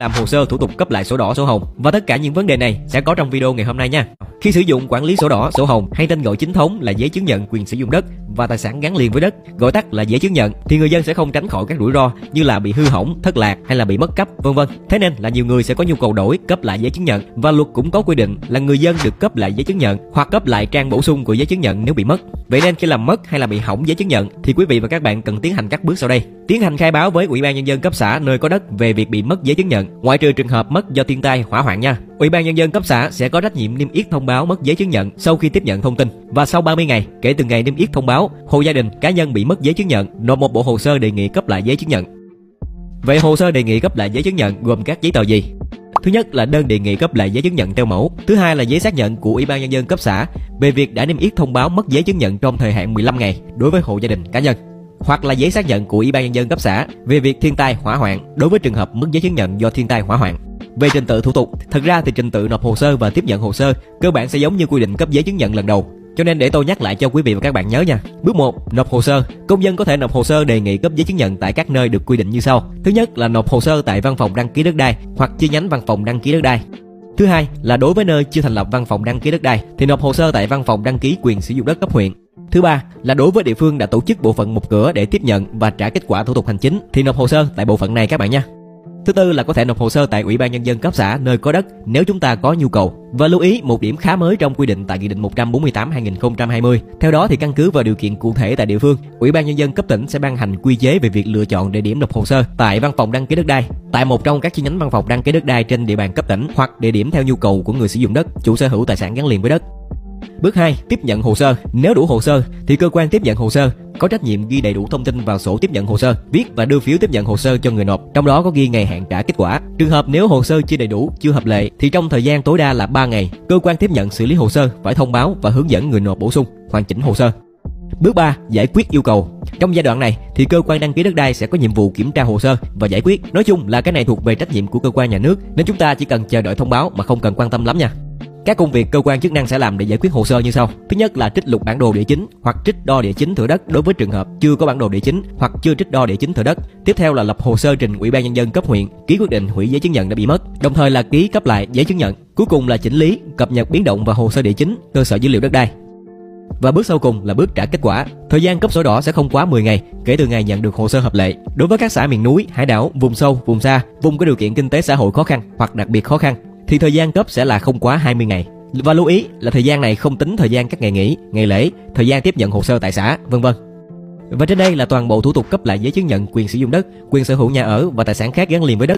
làm hồ sơ thủ tục cấp lại sổ đỏ sổ hồng và tất cả những vấn đề này sẽ có trong video ngày hôm nay nha. Khi sử dụng quản lý sổ đỏ sổ hồng hay tên gọi chính thống là giấy chứng nhận quyền sử dụng đất và tài sản gắn liền với đất, gọi tắt là giấy chứng nhận thì người dân sẽ không tránh khỏi các rủi ro như là bị hư hỏng, thất lạc hay là bị mất cấp vân vân. Thế nên là nhiều người sẽ có nhu cầu đổi cấp lại giấy chứng nhận và luật cũng có quy định là người dân được cấp lại giấy chứng nhận hoặc cấp lại trang bổ sung của giấy chứng nhận nếu bị mất. Vậy nên khi làm mất hay là bị hỏng giấy chứng nhận thì quý vị và các bạn cần tiến hành các bước sau đây. Tiến hành khai báo với Ủy ban nhân dân cấp xã nơi có đất về việc bị mất giấy chứng nhận, ngoại trừ trường hợp mất do thiên tai, hỏa hoạn nha. Ủy ban nhân dân cấp xã sẽ có trách nhiệm niêm yết thông báo mất giấy chứng nhận sau khi tiếp nhận thông tin và sau 30 ngày kể từ ngày niêm yết thông báo, hộ gia đình, cá nhân bị mất giấy chứng nhận nộp một bộ hồ sơ đề nghị cấp lại giấy chứng nhận. Vậy hồ sơ đề nghị cấp lại giấy chứng nhận gồm các giấy tờ gì? Thứ nhất là đơn đề nghị cấp lại giấy chứng nhận theo mẫu. Thứ hai là giấy xác nhận của Ủy ban nhân dân cấp xã về việc đã niêm yết thông báo mất giấy chứng nhận trong thời hạn 15 ngày đối với hộ gia đình cá nhân hoặc là giấy xác nhận của Ủy ban nhân dân cấp xã về việc thiên tai hỏa hoạn đối với trường hợp mất giấy chứng nhận do thiên tai hỏa hoạn. Về trình tự thủ tục, thật ra thì trình tự nộp hồ sơ và tiếp nhận hồ sơ cơ bản sẽ giống như quy định cấp giấy chứng nhận lần đầu. Cho nên để tôi nhắc lại cho quý vị và các bạn nhớ nha. Bước 1, nộp hồ sơ. Công dân có thể nộp hồ sơ đề nghị cấp giấy chứng nhận tại các nơi được quy định như sau. Thứ nhất là nộp hồ sơ tại văn phòng đăng ký đất đai hoặc chi nhánh văn phòng đăng ký đất đai. Thứ hai là đối với nơi chưa thành lập văn phòng đăng ký đất đai thì nộp hồ sơ tại văn phòng đăng ký quyền sử dụng đất cấp huyện. Thứ ba là đối với địa phương đã tổ chức bộ phận một cửa để tiếp nhận và trả kết quả thủ tục hành chính thì nộp hồ sơ tại bộ phận này các bạn nha. Thứ tư là có thể nộp hồ sơ tại Ủy ban nhân dân cấp xã nơi có đất nếu chúng ta có nhu cầu. Và lưu ý một điểm khá mới trong quy định tại Nghị định 148/2020. Theo đó thì căn cứ vào điều kiện cụ thể tại địa phương, Ủy ban nhân dân cấp tỉnh sẽ ban hành quy chế về việc lựa chọn địa điểm nộp hồ sơ tại văn phòng đăng ký đất đai, tại một trong các chi nhánh văn phòng đăng ký đất đai trên địa bàn cấp tỉnh hoặc địa điểm theo nhu cầu của người sử dụng đất, chủ sở hữu tài sản gắn liền với đất. Bước 2. Tiếp nhận hồ sơ. Nếu đủ hồ sơ thì cơ quan tiếp nhận hồ sơ có trách nhiệm ghi đầy đủ thông tin vào sổ tiếp nhận hồ sơ, viết và đưa phiếu tiếp nhận hồ sơ cho người nộp, trong đó có ghi ngày hạn trả kết quả. Trường hợp nếu hồ sơ chưa đầy đủ, chưa hợp lệ thì trong thời gian tối đa là 3 ngày, cơ quan tiếp nhận xử lý hồ sơ phải thông báo và hướng dẫn người nộp bổ sung, hoàn chỉnh hồ sơ. Bước 3. Giải quyết yêu cầu. Trong giai đoạn này thì cơ quan đăng ký đất đai sẽ có nhiệm vụ kiểm tra hồ sơ và giải quyết. Nói chung là cái này thuộc về trách nhiệm của cơ quan nhà nước nên chúng ta chỉ cần chờ đợi thông báo mà không cần quan tâm lắm nha. Các công việc cơ quan chức năng sẽ làm để giải quyết hồ sơ như sau. Thứ nhất là trích lục bản đồ địa chính hoặc trích đo địa chính thửa đất đối với trường hợp chưa có bản đồ địa chính hoặc chưa trích đo địa chính thửa đất. Tiếp theo là lập hồ sơ trình Ủy ban nhân dân cấp huyện, ký quyết định hủy giấy chứng nhận đã bị mất, đồng thời là ký cấp lại giấy chứng nhận. Cuối cùng là chỉnh lý, cập nhật biến động vào hồ sơ địa chính, cơ sở dữ liệu đất đai. Và bước sau cùng là bước trả kết quả. Thời gian cấp sổ đỏ sẽ không quá 10 ngày kể từ ngày nhận được hồ sơ hợp lệ. Đối với các xã miền núi, hải đảo, vùng sâu, vùng xa, vùng có điều kiện kinh tế xã hội khó khăn hoặc đặc biệt khó khăn thì thời gian cấp sẽ là không quá 20 ngày. Và lưu ý là thời gian này không tính thời gian các ngày nghỉ, ngày lễ, thời gian tiếp nhận hồ sơ tại xã, vân vân. Và trên đây là toàn bộ thủ tục cấp lại giấy chứng nhận quyền sử dụng đất, quyền sở hữu nhà ở và tài sản khác gắn liền với đất.